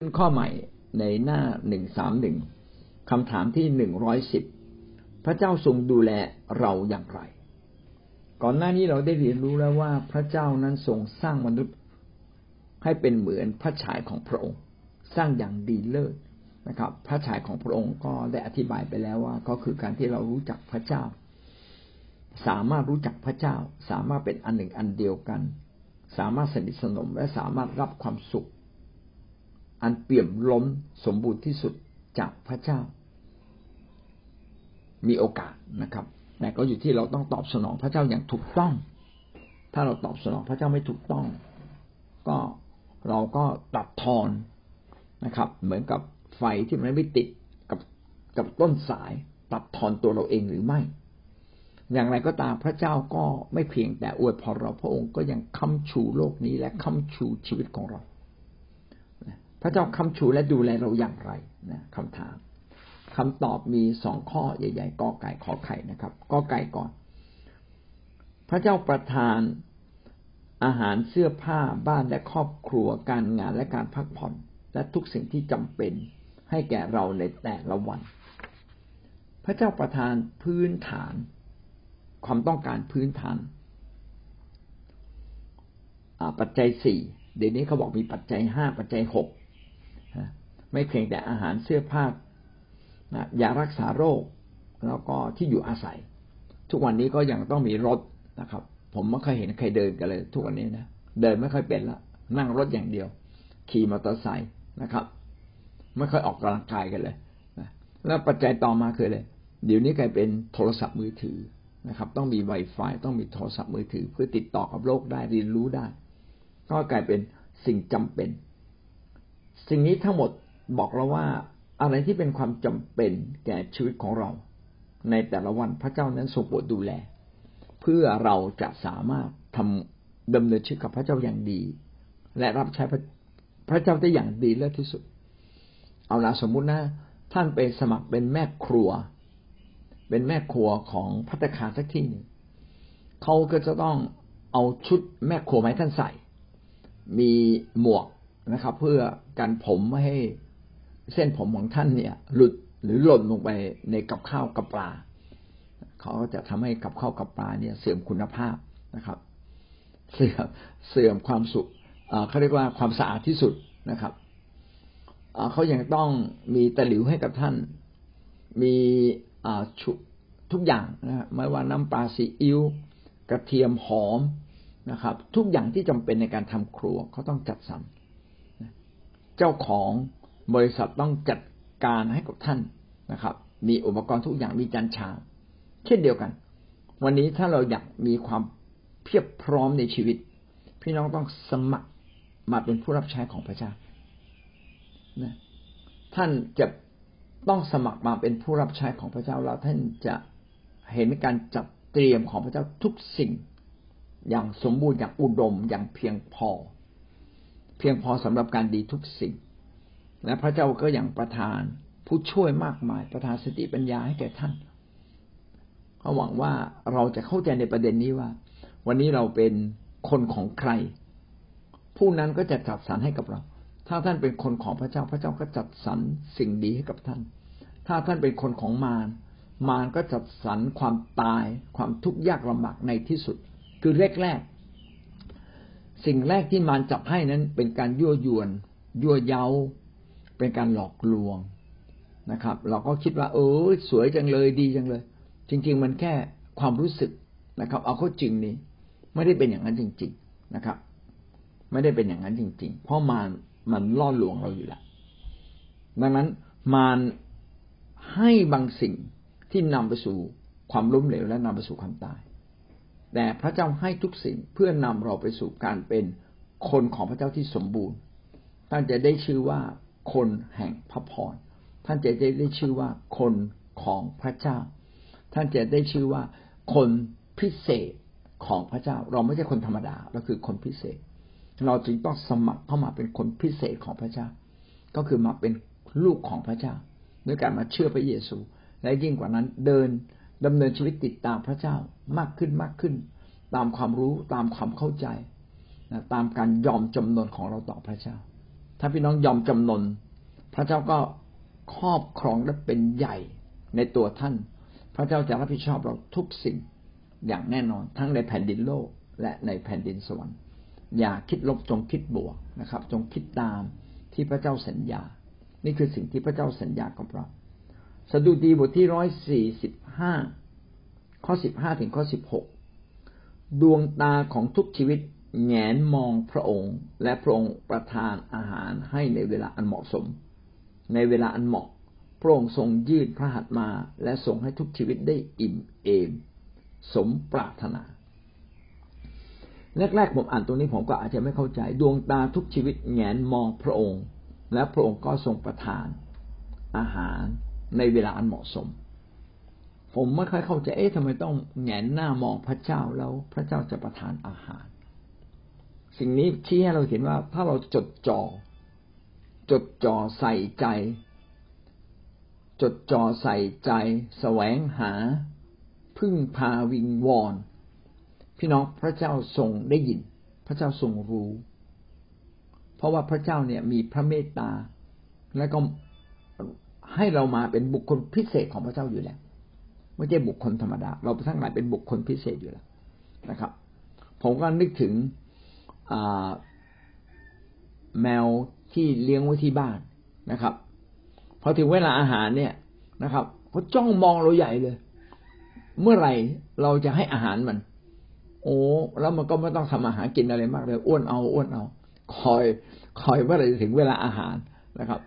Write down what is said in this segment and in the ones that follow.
ขึ้นข้อใหม่ในหน้าหนึ่งสามหนึ่งคำถามที่หนึ่งร้อยสิบพระเจ้าทรงดูแลเราอย่างไร ก่อนหน้านี้เราได้เรียนรู้แล้วว่าพระเจ้านั้นทรงสร้างมนุษย์ ให้เป็นเหมือนพระฉายของพระองค์ สร้างอย่างดีเลิศนะครับ พระฉายของพระองค์ก็ได้อธิบายไปแล้วว่า ก็คือการที่เรารู้จักพระเจ้า สามารถรู้จักพระเจ้า สามารถเป็นอันหนึ่งอันเดียวกัน สามารถสนิทสนมและสามารถรับความสุข อันเปี่ยมล้นสมบูรณ์ที่สุดจากพระเจ้า มีโอกาสนะครับ แต่ก็อยู่ที่เราต้องตอบสนองพระเจ้าอย่างถูกต้อง ถ้าเราตอบสนองพระเจ้าไม่ถูกต้อง ก็เราก็ตัดทอนนะครับ เหมือนกับไฟที่มันไม่ติดกับกับต้นสาย ตัดทอนตัวเราเองหรือไม่ อย่างไรก็ตามพระเจ้าก็ไม่เพียงแต่อวยพรเราพระองค์ก็ยังค้ำชูโลกนี้และค้ำชูชีวิตของเรา พระเจ้าคำชูและดูแลเราอย่างไรนะคำถามคำตอบมีสองข้อใหญ่ๆกอไก่ขอไข่นะครับกอไก่ก่อน พระเจ้าประทานอาหารเสื้อผ้าบ้านและครอบครัวการงานและการพักผ่อน และทุกสิ่งที่จำเป็นให้แก่เราในแต่ละวัน พระเจ้าประทานพื้นฐาน ความต้องการพื้นฐานปัจจัยสี่เดี๋ยวนี้เขาบอกมีปัจจัยห้าปัจจัยหก ไม่เพียงแต่อาหารเสื้อผ้ายารักษาโรค แล้วก็ที่อยู่อาศัย ทุกวันนี้ก็ยังต้องมีรถนะครับ ผมไม่เคยเห็นใครเดินกันเลย ทุกวันนี้นะเดินไม่ค่อยเป็นละนั่งรถอย่างเดียว ขี่มอเตอร์ไซค์นะครับ ไม่ค่อยออกกำลังกายกันเลยนะแล้วปัจจัยต่อมาคือเลยเดี๋ยวนี้กลายเป็นโทรศัพท์มือถือนะครับ ต้องมี Wi-Fi ต้องมีโทรศัพท์มือถือ เพื่อติดต่อกับโลกได้เรียนรู้ได้ ก็กลายเป็นสิ่งจำเป็น สิ่งนี้ทั้งหมด บอกเราว่าอะไรที่เป็นความจำเป็นแก่ชีวิตของเรา ในแต่ละวันพระเจ้านั้นทรงโปรดดูแล เพื่อเราจะสามารถทำดำเนินชีวิตกับพระเจ้าอย่างดี และรับใช้พระพระเจ้าได้อย่างดีเลิศที่สุด เอาละสมมุตินะท่านไปสมัครเป็นแม่ครัว เป็นแม่ครัวของพัตคาสักที่หนึ่งเขาก็จะต้องเอาชุดแม่ครัวไหมท่านใส่ มีหมวกนะครับ เพื่อกันผมไม่ให้ เส้นผมของท่านเนี่ย หลุดหรือหล่นลงไปในกับข้าวกับปลาเขาก็จะทำให้กับข้าวกับปลาเนี่ย เสื่อมคุณภาพนะครับ เสื่อมเสื่อมความสุขเขาเรียกว่าความสะอาดที่สุดนะครับเขายังต้องมีตะหลิวให้กับท่าน มีชุทุกอย่างนะไม่ว่าน้ำปลาซีอิ๊วกระเทียมหอมนะครับ ทุกอย่างที่จำเป็นในการทำครัวเขาต้องจัดสรรเจ้าของ บริษัทต้องจัดการให้กับท่านนะครับ มีอุปกรณ์ทุกอย่างมีจานชามเช่นเดียวกัน วันนี้ถ้าเราอยากมีความเพียบพร้อมในชีวิต พี่น้องต้องสมัครมาเป็นผู้รับใช้ของพระเจ้านะท่านจะต้องสมัครมาเป็นผู้รับใช้ของพระเจ้าแล้วท่านจะเห็นการจัดเตรียมของพระเจ้าทุกสิ่ง อย่างสมบูรณ์อย่างอุดมอย่างเพียงพอ เพียงพอสำหรับการดีทุกสิ่ง และพระเจ้าก็อย่างประทานผู้ช่วยมากมาย ประทานสติปัญญาให้แก่ท่านเขาหวังว่าเราจะเข้าใจในประเด็นนี้ว่า วันนี้เราเป็นคนของใคร ผู้นั้นก็จะจัดสรรให้กับเรา ถ้าท่านเป็นคนของพระเจ้าพระเจ้าก็จัดสรรสิ่งดีให้กับท่าน ถ้าท่านเป็นคนของมารมารก็จัดสรรความตายความทุกข์ยากลำบากในที่สุด คือแรกแรกสิ่งแรกที่มารจับให้นั้นเป็นการยั่วยวน ยั่วเย้า เป็นการหลอกลวงนะครับ เราก็คิดว่า เออสวยจังเลยดีจังเลย จริง ๆ มันแค่ความรู้สึกนะครับ เอาเข้าจริงนี้ไม่ได้เป็นอย่างนั้นจริง ๆนะครับ ไม่ได้เป็นอย่างนั้นจริง ๆ เพราะมารมันล่อลวงเราอยู่แล้วดังนั้นมารให้บางสิ่งที่นำไปสู่ความล้มเหลวและนำไปสู่ความตาย แต่พระเจ้าให้ทุกสิ่งเพื่อนำเราไปสู่การเป็นคนของพระเจ้าที่สมบูรณ์ท่านจะได้ชื่อว่า คนแห่งพระพร ท่านจะได้ได้ชื่อว่าคนของพระเจ้า ท่านจะได้ชื่อว่าคนพิเศษของพระเจ้า เราไม่ใช่คนธรรมดา เราคือคนพิเศษ เราจึงต้องสมัครเข้ามาเป็นคนพิเศษของพระเจ้า ก็คือมาเป็นลูกของพระเจ้าด้วยการมาเชื่อพระเยซู และยิ่งกว่านั้นเดินดำเนินชีวิตติดตามพระเจ้ามากขึ้นมากขึ้น ตามความรู้ตามความเข้าใจ ตามการยอมจำนนของเราต่อพระเจ้า ถ้าพี่น้องยอมจำนน พระเจ้าก็ครอบครองและเป็นใหญ่ในตัวท่าน พระเจ้าจะรับผิดชอบเราทุกสิ่งอย่างแน่นอน ทั้งในแผ่นดินโลกและในแผ่นดินสวรรค์อย่าคิดลบจงคิดบวกนะครับ จงคิดตามที่พระเจ้าสัญญา นี่คือสิ่งที่พระเจ้าสัญญากับเราสดุดีบทที่ร้อยสี่สิบห้าข้อสิบห้าถึงข้อสิบหกดวงตาของทุกชีวิต แงนมองพระองค์ และพระองค์ประทานอาหารให้ในเวลาอันเหมาะสม ในเวลาอันเหมาะ พระองค์ทรงยืดพระหัตถ์มาและทรงให้ทุกชีวิตได้อิ่มเอม สมปรารถนาแรกๆผมอ่านตรงนี้ผมก็อาจจะไม่เข้าใจ ดวงตาทุกชีวิตแงนมองพระองค์ และพระองค์ก็ทรงประทานอาหารในเวลาอันเหมาะสม ผมไม่ค่อยเข้าใจเอ๊ะทำไมต้องแงนหน้ามองพระเจ้าแล้วพระเจ้าจะประทานอาหาร สิ่งนี้ชี้ให้เราเห็นว่าถ้าเราจดจอ่อจดจ่อใส่ใจ จดจ่อใส่ใจ แสวงหา พึ่งพาวิงวอนพี่น้องพระเจ้าทรงได้ยิน พระเจ้าทรงรู้ เพราะว่าพระเจ้าเนี่ยมีพระเมตตา และก็ให้เรามาเป็นบุคคลพิเศษของพระเจ้าอยู่แล้วไม่ใช่บุคคลธรรมดา เราทั้งหลายเป็นบุคคลพิเศษอยู่แล้วนะครับ ผมก็นึกถึง แมวที่เลี้ยงไว้ที่บ้านนะครับพอถึงเวลาอาหารเนี่ยนะครับเขาจ้องมองเราใหญ่เลย เมื่อไหร่เราจะให้อาหารมัน โอ้แล้วมันก็ไม่ต้องทำอาหารกินอะไรมากเลยอ้วนเอาอ้วนเอา คอย คอยเมื่อไหร่ถึงเวลาอาหารนะครับ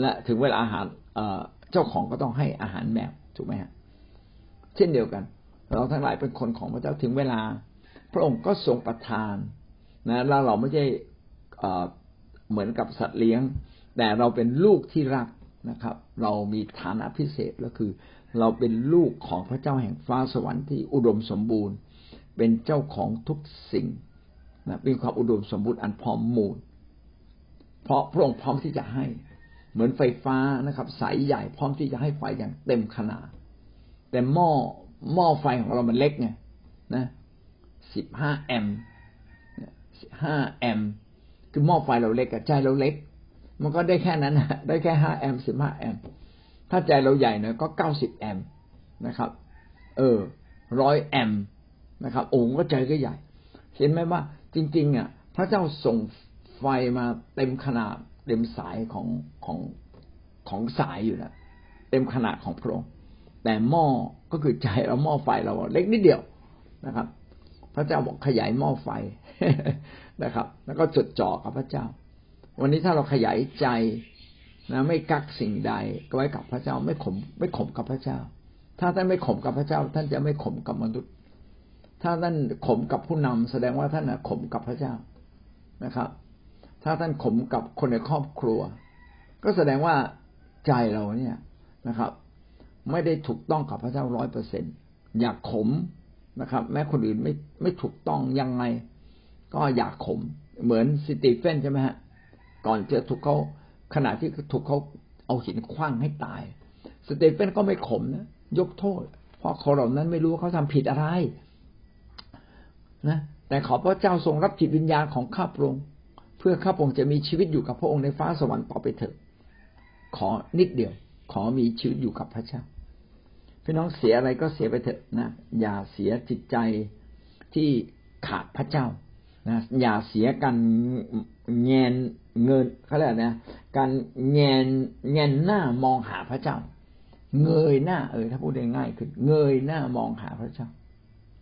และถึงเวลาอาหารเจ้าของก็ต้องให้อาหารแมวถูกไหมฮะเช่นเดียวกัน เราทั้งหลายเป็นคนของพระเจ้าถึงเวลา พระองค์ก็ทรงประทาน นะแล้วเราไม่ใช่เหมือนกับสัตว์เลี้ยง แต่เราเป็นลูกที่รักนะครับ เรามีฐานะพิเศษก็คือ เราเป็นลูกของพระเจ้าแห่งฟ้าสวรรค์ที่อุดมสมบูรณ์ เป็นเจ้าของทุกสิ่งนะเป็นความอุดมสมบูรณ์อันพร้อมมูล เพราะพระองค์พร้อมที่จะให้ เหมือนไฟฟ้านะครับ สายใหญ่พร้อมที่จะให้ไฟอย่างเต็มขนาด แต่หม้อหม้อไฟของเรามันเล็กไงนะสิบห้าแอมป์ ห้าแอมป์คือหม้อไฟเราเล็กกับใจเราเล็ก มันก็ได้แค่นั้นได้แค่ห้าแอมป์สิบห้าแอมป์ถ้าใจเราใหญ่หน่อยก็เก้าสิบแอมป์นะครับ เออร้อยแอมป์นะครับโอ้ก็ใจก็ใหญ่ เห็นไหมว่าจริง ๆ อะ พระเจ้าส่งไฟมาเต็มขนาดเต็มสายของของของสายอยู่แล้วเต็มขนาดของพระองค์แต่หม้อก็คือใจเราหม้อไฟเราเล็กนิดเดียวนะครับ พระเจ้าบอกขยายหม้อไฟนะครับ แล้วก็จดจ่อกับพระเจ้า วันนี้ถ้าเราขยายใจนะไม่กักสิ่งใดไว้กับพระเจ้าไม่ขมไม่ขมกับพระเจ้า ถ้าท่านไม่ขมกับพระเจ้า ท่านจะไม่ขมกับมนุษย์ ถ้าท่านขมกับผู้นำแสดงว่าท่านขมกับพระเจ้านะครับ ถ้าท่านขมกับคนในครอบครัว ก็แสดงว่าใจเราเนี่ยนะครับ ไม่ได้ถูกต้องกับพระเจ้าร้อยเปอร์เซ็นอยากขม นะครับ แม้คนอื่นไม่ไม่ถูกต้องยังไง ก็อยากขมเหมือนสตีเฟนใช่ไหมฮะก่อนจะถูกเขาขณะที่ถูกเขาเอาหินคว้างให้ตาย สตีเฟนก็ไม่ขมนะยกโทษ เพราะคนเหล่านั้นไม่รู้ว่าเขาทำผิดอะไร นะ แต่ขอพระเจ้าทรงรับจิตวิญญาณของข้าพระองค์เพื่อข้าพระองค์จะมีชีวิตอยู่กับพระองค์ในฟ้าสวรรค์ต่อไปเถอะขอนิดเดียว ขอมีชีวิตอยู่กับพระเจ้า พี่น้องเสียอะไรก็เสียไปเถอะนะอย่าเสียจิตใจที่ขาดพระเจ้านะอย่าเสียกันเงนเงินเขาเรียกนะการเงนเงนหน้ามองหาพระเจ้า เงยหน้าเออถ้าพูดได้ง่ายคือเงยหน้ามองหาพระเจ้า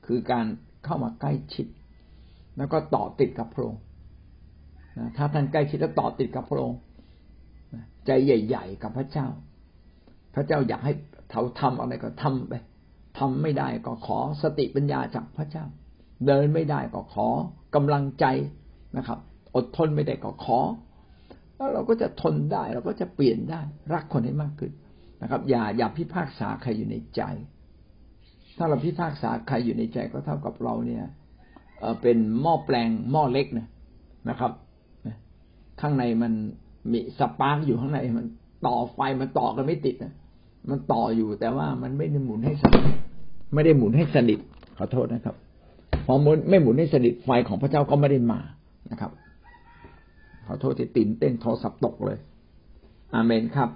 คือการเข้ามาใกล้ชิด แล้วก็ต่อติดกับพระองค์ถ้าท่านใกล้ชิดแล้วต่อติดกับพระองค์ใจใหญ่ ๆ กับพระเจ้า พระเจ้าอยากให้ เขาทำอะไรก็ทำไปทำไม่ได้ก็ขอสติปัญญาจากพระเจ้า เดินไม่ได้ก็ขอกำลังใจนะครับ อดทนไม่ได้ก็ขอ แล้วเราก็จะทนได้เราก็จะเปลี่ยนได้ รักคนให้มากขึ้นนะครับ อย่าอย่าพิพากษาใครอยู่ในใจ ถ้าเราพิพากษาใครอยู่ในใจก็เท่ากับเราเนี่ยเป็นหม้อแปลงหม้อเล็กนะนะครับข้างในมันมี spark อยู่ข้างในมันต่อไฟมันต่อกันไม่ติดนะ มันต่ออยู่แต่ว่ามันไม่ได้หมุนให้สนิทไม่ได้หมุนให้สนิทขอโทษนะครับ พอหมุนไม่หมุนให้สนิทไฟของพระเจ้าก็ไม่ได้มานะครับขขอโทษที่ตื่นเต้นโทรศัพท์ตกเลย อาเมนครับ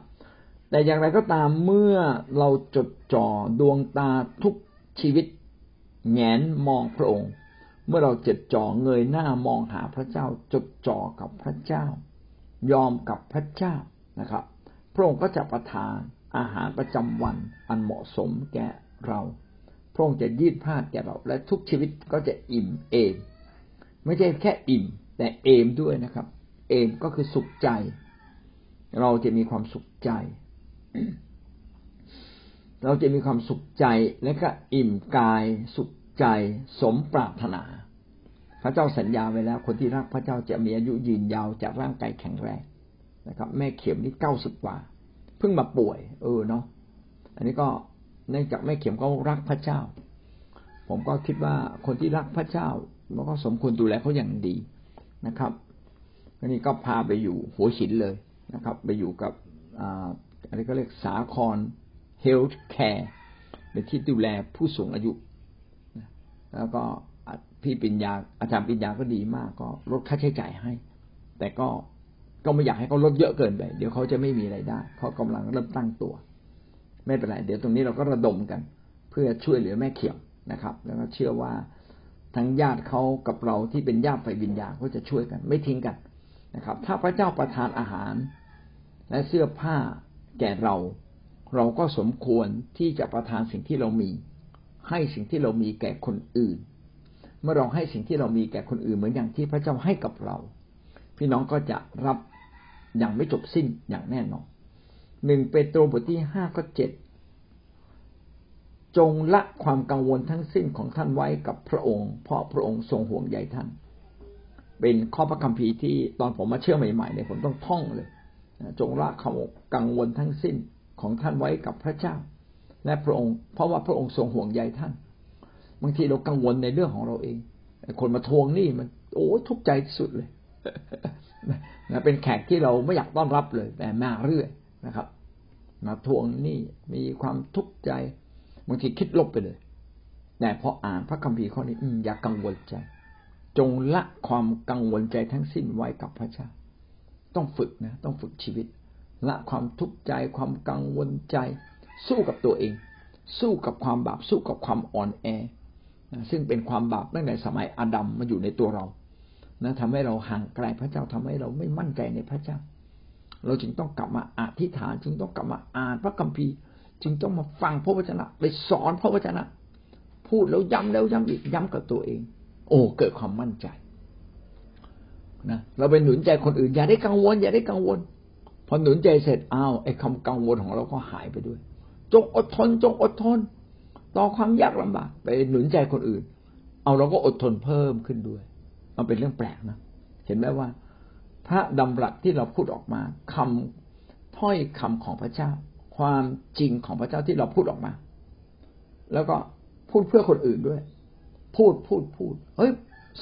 แต่อย่างไรก็ตามเมื่อเราจดจ่อดวงตาทุกชีวิตแงนมองพระองค์ เมื่อเราจดจ่อเงยหน้ามองหาพระเจ้า จดจ่อกับพระเจ้า ยอมกับพระเจ้านะครับ พระองค์ก็จะประทาน อาหารประจำวันอันเหมาะสมแก่เรา พระองค์จะยืดผ้าแก่เรา และทุกชีวิตก็จะอิ่มเอมไม่ใช่แค่อิ่ม แต่เอมด้วยนะครับ เอมก็คือสุขใจ เราจะมีความสุขใจ เราจะมีความสุขใจและก็อิ่มกาย สุขใจสมปรารถนา พระเจ้าสัญญาไว้แล้ว คนที่รักพระเจ้าจะมีอายุยืนยาวจากร่างกายแข็งแรงนะครับ แม่เข็มนี่เก้าสิบกว่า พิ่งมาป่วย เออเนาะอันนี้ก็เนื่องจากแม่เข็มก็รักพระเจ้า ผมก็คิดว่าคนที่รักพระเจ้ามันก็สมควรดูแลเขาอย่างดีนะครับอันนี้ก็พาไปอยู่หัวหินเลยนะครับ ไปอยู่กับอะไรก็เรียกสาคร Healthcare เป็นที่ดูแลผู้สูงอายุ แล้วก็พี่ปิญญาอาจารย์ปิญญาก็ดีมากก็ลดค่าใช้จ่ายให้ แต่ก็ ก็ไม่อยากให้เขาลดเยอะเกินไป เดี๋ยวเขาจะไม่มีรายได้เขากำลังเริ่มตั้งตัว ไม่เป็นไร เดี๋ยวตรงนี้เราก็ระดมกัน เพื่อช่วยเหลือแม่เขียวนะครับ แล้วก็เชื่อว่าทั้งญาติเขากับเราที่เป็นญาติไฟวิญญาณก็จะช่วยกัน ไม่ทิ้งกันนะครับ ถ้าพระเจ้าประทานอาหาร และเสื้อผ้าแก่เรา เราก็สมควรที่จะประทานสิ่งที่เรามี ให้สิ่งที่เรามีแก่คนอื่น เมื่อเราให้สิ่งที่เรามีแก่คนอื่นเหมือนอย่างที่พระเจ้าให้กับเรา พี่น้องก็จะรับ อย่างไม่จบสิ้นอย่างแน่นอนหนึ่งเปโตรบทที่ห้าก็เจ็ดจงละความกังวลทั้งสิ้นของท่านไว้กับพระองค์ เพราะพระองค์ทรงห่วงใยท่าน เป็นข้อพระคัมภีร์ที่ตอนผมมาเชื่อใหม่ๆเนี่ยผมต้องท่องเลยจงละความกังวลทั้งสิ้นของท่านไว้กับพระเจ้า และพระองค์ เพราะว่าพระองค์ทรงห่วงใยท่าน บางทีเรากังวลในเรื่องของเราเองคนมาทวงหนี้มัน โอ้ทุกใจที่สุดเลย นะเป็นแขกที่เราไม่อยากต้อนรับเลย แต่มาเรื่อยนะครับมาทวงหนี้มีความทุกข์ใจบางทีคิดลบไปเลย แต่พออ่านพระคัมภีร์ข้อนี้อย่ากังวลใจ จงละความกังวลใจทั้งสิ้นไว้กับพระเจ้า ต้องฝึกนะ ต้องฝึกชีวิต ละความทุกข์ใจ ความกังวลใจ สู้กับตัวเอง สู้กับความบาปสู้กับความอ่อนแอ ซึ่งเป็นความบาปตั้งแต่สมัยอาดัมมาอยู่ในตัวเรา นะทำให้เราห่างไกลพระเจ้าทำให้เราไม่มั่นใจในพระเจ้า เราจึงต้องกลับมาอธิษฐาน จึงต้องกลับมาอ่านพระคัมภีร์ จึงต้องมาฟังพระวจนะ ไปสอนพระวจนะ พูดแล้วย้ำแล้วย้ำอีกย้ำกับตัวเอง โอ้เกิดความมั่นใจนะเราไปหนุนใจคนอื่นอย่าได้กังวล อย่าได้กังวล พอหนุนใจเสร็จอ้าวไอ้คำกังวลของเราก็หายไปด้วย จงอดทน จงอดทน ต่อความยากลำบากไปหนุนใจคนอื่น เอาเราก็อดทนเพิ่มขึ้นด้วย มันเป็นเรื่องแปลกนะเห็นไหมว่า พระดำรัสที่เราพูดออกมาคำถ้อยคำของพระเจ้า ความจริงของพระเจ้าที่เราพูดออกมา แล้วก็พูดเพื่อคนอื่นด้วย พูดพูดพูดเฮ้ย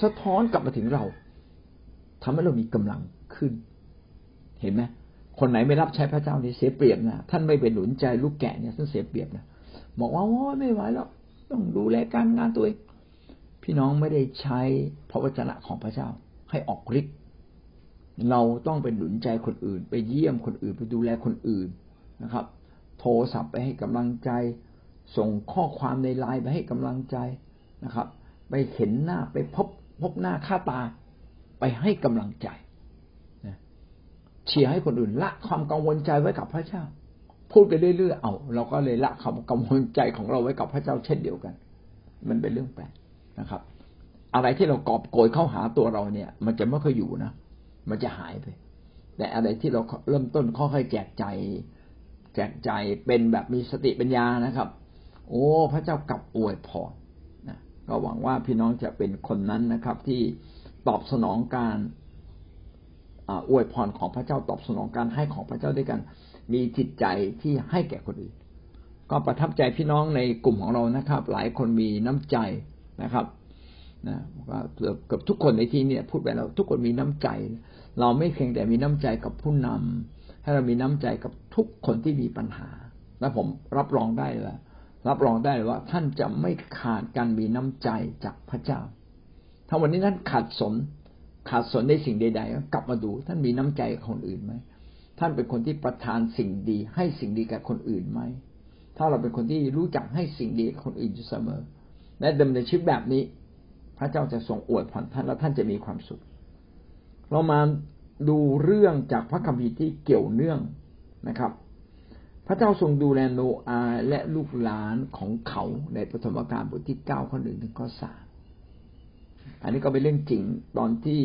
สะท้อนกลับมาถึงเราทำให้เรามีกำลังขึ้น เห็นไหมคนไหนไม่รับใช้พระเจ้านี่เสียเปรียบนะท่านไม่เป็นหนุนใจลูกแกะเนี่ยท่านเสียเปรียบนะบอกว่าโอ้ไม่ไหวแล้วต้องดูแลการงานตัวเอง พี่น้องไม่ได้ใช้พระวจนะของพระเจ้า ให้ออกฤทธิ์เราต้องเป็นหนุนใจคนอื่น ไปเยี่ยมคนอื่นไปดูแลคนอื่นนะครับ โทรศัพท์ไปให้กำลังใจ ส่งข้อความในไลน์ไปให้กำลังใจนะครับ ไปเห็นหน้าไปพบพบหน้าค่าตาไปให้กำลังใจเชียร์ให้คนอื่นละความกังวลใจไว้กับพระเจ้า พูดไปเรื่อยๆเอาเราก็เลยละความกังวลใจของเราไว้กับพระเจ้าเช่นเดียวกัน มันเป็นเรื่องแปลก นะครับ อะไรที่เรากอบโกยเข้าหาตัวเราเนี่ย มันจะไม่ค่อยอยู่นะมันจะหายไป แต่อะไรที่เราเริ่มต้นค่อยๆแจกใจ แจกใจเป็นแบบมีสติปัญญานะครับ โอ้พระเจ้ากลับอวยพรนะก็หวังว่าพี่น้องจะเป็นคนนั้นนะครับ ที่ตอบสนองการอวยพรของพระเจ้าตอบสนองการให้ของพระเจ้าด้วยกัน มีจิตใจที่ให้แก่คนอื่น ก็ประทับใจพี่น้องในกลุ่มของเรานะครับ หลายคนมีน้ำใจ นะครับนะก็เกือบทุกคนในที่นี้พูดไปแล้วทุกคนมีน้ำใจ เราไม่เพียงแต่มีน้ำใจกับผู้นำให้เรามีน้ำใจกับทุกคนที่มีปัญหา และผมรับรองได้เลยรับรองได้เลยว่า ท่านจะไม่ขาดการมีน้ำใจจากพระเจ้า ถ้าวันนี้ท่านขาดสนขาดสนในสิ่งใดๆกลับมาดู ท่านมีน้ำใจคนอื่นไหมท่านเป็นคนที่ประทานสิ่งดี ให้สิ่งดีกับคนอื่นไหมถ้าเราเป็นคนที่รู้จักให้สิ่งดีกับคนอื่นอยู่เสมอ และดำเนินชีวิตแบบนี้ พระเจ้าจะทรงอวยพรท่านและท่านจะมีความสุข เรามาดูเรื่องจากพระคัมภีร์ที่เกี่ยวเนื่องนะครับ พระเจ้าทรงดูแลโนอาและลูกหลานของเขาในปฐมกาลบทที่เก้าข้อหนึ่งถึงข้อสามอันนี้ก็เป็นเรื่องจริงตอนที่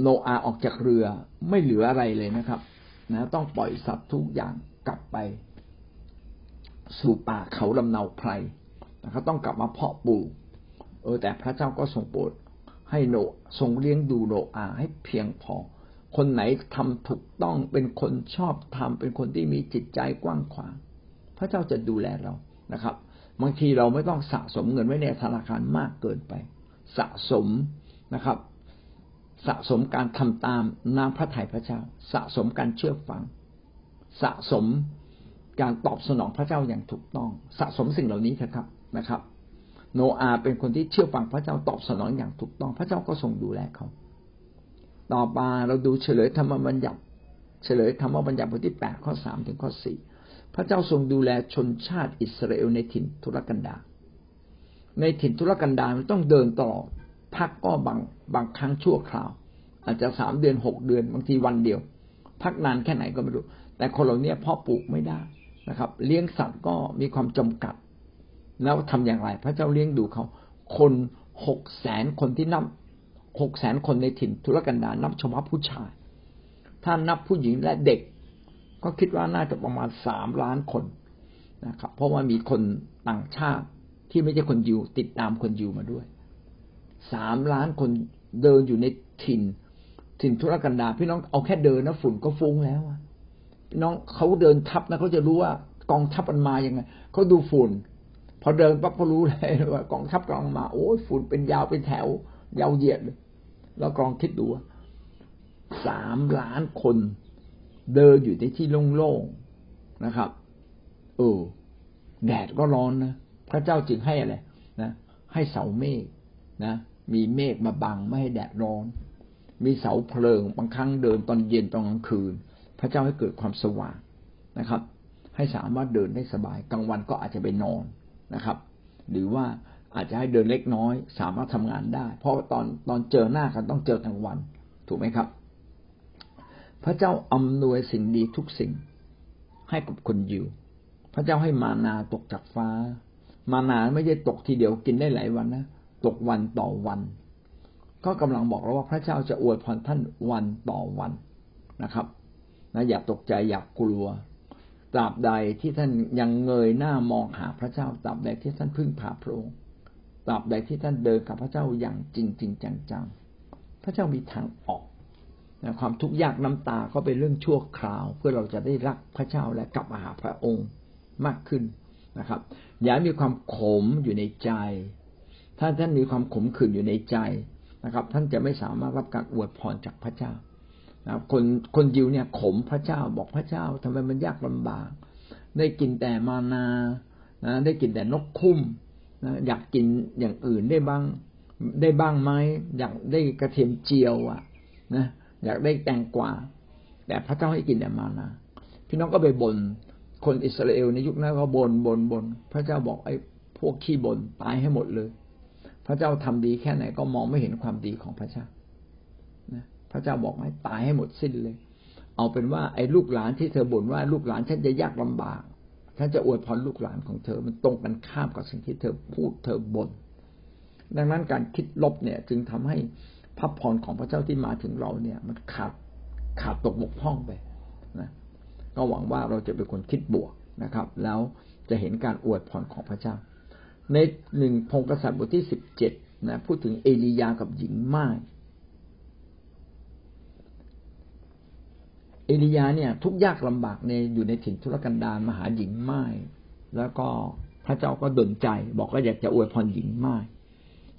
โนอาออกจากเรือไม่เหลืออะไรเลยนะครับนะต้องปล่อยสัตว์ทุกอย่างกลับไป สู่ป่าเขาลำเนาไพร นะครับต้องกลับมาเพาะปลูกเออแต่พระเจ้าก็ทรงโปรดให้โนทรงเลี้ยงดูโนอาให้เพียงพอ คนไหนทำถูกต้องเป็นคนชอบทำเป็นคนที่มีจิตใจกว้างขวางพระเจ้าจะดูแลเรานะครับ บางทีเราไม่ต้องสะสมเงินไว้ในธนาคารมากเกินไป สะสมนะครับ สะสมการทำตามน้ำพระทัยพระเจ้า สะสมการเชื่อฟัง สะสมการตอบสนองพระเจ้าอย่างถูกต้อง สะสมสิ่งเหล่านี้เถอะครับ นะครับ โนอาเป็นคนที่เชื่อฟังพระเจ้าตอบสนองอย่างถูกต้อง พระเจ้าก็ทรงดูแลเขา ต่อมาเราดูเฉลยธรรมบัญญัติ เฉลยธรรมบัญญัติบทที่แปดข้อสามถึงข้อสี่พระเจ้าทรงดูแลชนชาติอิสราเอลในถิ่นทุรกันดารในถิ่นทุรกันดารมันต้องเดินตลอดพักก็บางบางครั้งชั่วคราว อาจจะสามเดือนหกเดือนบางทีวันเดียว พักนานแค่ไหนก็ไม่รู้ แต่คนเหล่านี้พ่อปลูกไม่ได้นะครับ เลี้ยงสัตว์ก็มีความจำกัด แล้วทำอย่างไร พระเจ้าเลี้ยงดูเขา คนหกแสนคนที่นับหกแสนคนในถิ่นทุรกันดารนับเฉพาะผู้ชาย ถ้านับผู้หญิงและเด็ก ก็คิดว่าน่าจะประมาณสามล้านคนนะครับ เพราะว่ามีคนต่างชาติที่ไม่ใช่คนยิวติดตามคนยิวมาด้วยสามล้านคนเดินอยู่ในถิ่น ถิ่นทุรกันดารพี่น้องเอาแค่เดินนะฝุ่นก็ฟุ้งแล้วน้องเขาเดินทับนะเขาจะรู้ว่ากองทัพมันมาอย่างไงเขาดูฝุ่น พอเดินปั๊บก็รู้เลยว่ากองทัพกำลังมา โอ้ยฝุ่นเป็นยาวเป็นแถว ยาวเหยียดเลยแล้วกองคิดดูสามล้านคนเดินอยู่ในที่โล่งๆนะครับ เออ แดดก็ร้อนนะพระเจ้าจึงให้อะไรนะให้เสาเมฆนะ มีเมฆมาบังไม่ให้แดดร้อน มีเสาเพลิงบางครั้งเดินตอนเย็นตอนกลางคืน พระเจ้าให้เกิดความสว่างนะครับ ให้สามารถเดินได้สบายกลางวันก็อาจจะไปนอน นะครับ หรือว่าอาจจะให้เดินเล็กน้อย สามารถทำงานได้ เพราะตอนตอนเจอหน้ากันต้องเจอทั้งวัน ถูกไหมครับ พระเจ้าอำนวยสิ่งดีทุกสิ่งให้กับคนยิว พระเจ้าให้มานาตกจากฟ้า มานาไม่ใช่ตกทีเดียวกินได้หลายวันนะตกวันต่อวัน ก็กำลังบอกเราว่าพระเจ้าจะอวยพรท่านวันต่อวันนะครับนะอย่าตกใจอย่ากกลัว ตราบใดที่ท่านยังเงยหน้ามองหาพระเจ้าตราบใดที่ท่านพึ่งพาพระองค์ตราบใดที่ท่านเดินกับพระเจ้าอย่างจริงจริงจังๆพระเจ้ามีทางออกนะความทุกข์ยากน้ำตาก็เป็นเรื่องชั่วคราว เพื่อเราจะได้รักพระเจ้าและกลับมาหาพระองค์มากขึ้นนะครับ อย่ามีความขมอยู่ในใจ ถ้าท่านมีความขมขื่นอยู่ในใจนะครับ ท่านจะไม่สามารถรับการอวยพรจากพระเจ้า นะคนคนยิวเนี่ยขมพระเจ้าบอกพระเจ้าทำไมมันยากลำบาก ได้กินแต่มานานะได้กินแต่นกคุ้มนะอยากกินอย่างอื่นได้บ้าง ได้บ้างไหมอยากได้กระเทียมเจียวอะนะอยากได้แตงกวาแต่พระเจ้าให้กินแต่มานา พี่น้องก็ไปบน่นคนอิสราเอลในยุคนั้นก็บน่นบน่นบน่นพระเจ้าบอกไอ้พวกขี้บ่นตายให้หมดเลย พระเจ้าทำดีแค่ไหนก็มองไม่เห็นความดีของพระเจ้า พระเจ้าบอกให้ตายให้หมดสิ้นเลย เอาเป็นว่าไอ้ลูกหลานที่เธอบ่นว่าลูกหลานฉันจะยากลำบากฉันจะอวยพรลูกหลานของเธอมันตรงกันข้ามกับสิ่งที่เธอพูดเธอบ่นดังนั้นการคิดลบเนี่ย จึงทำให้พระพรของพระเจ้าที่มาถึงเราเนี่ย มันขาดขาดตกบกพร่องไปนะก็หวังว่าเราจะเป็นคนคิดบวกนะครับ แล้วจะเห็นการอวยพรของพระเจ้า ในหนึ่งพงกษัตริย์บทที่สิบเจ็ดนะพูดถึงเอลียากับหญิงม่าย เอลียาเนี่ย ทุกยากลำบากในอยู่ในถิ่นทุรกันดารมหาหญิงไม้แล้วก็พระเจ้าก็ดลใจ บอกก็อยากจะอวยพรหญิงไม้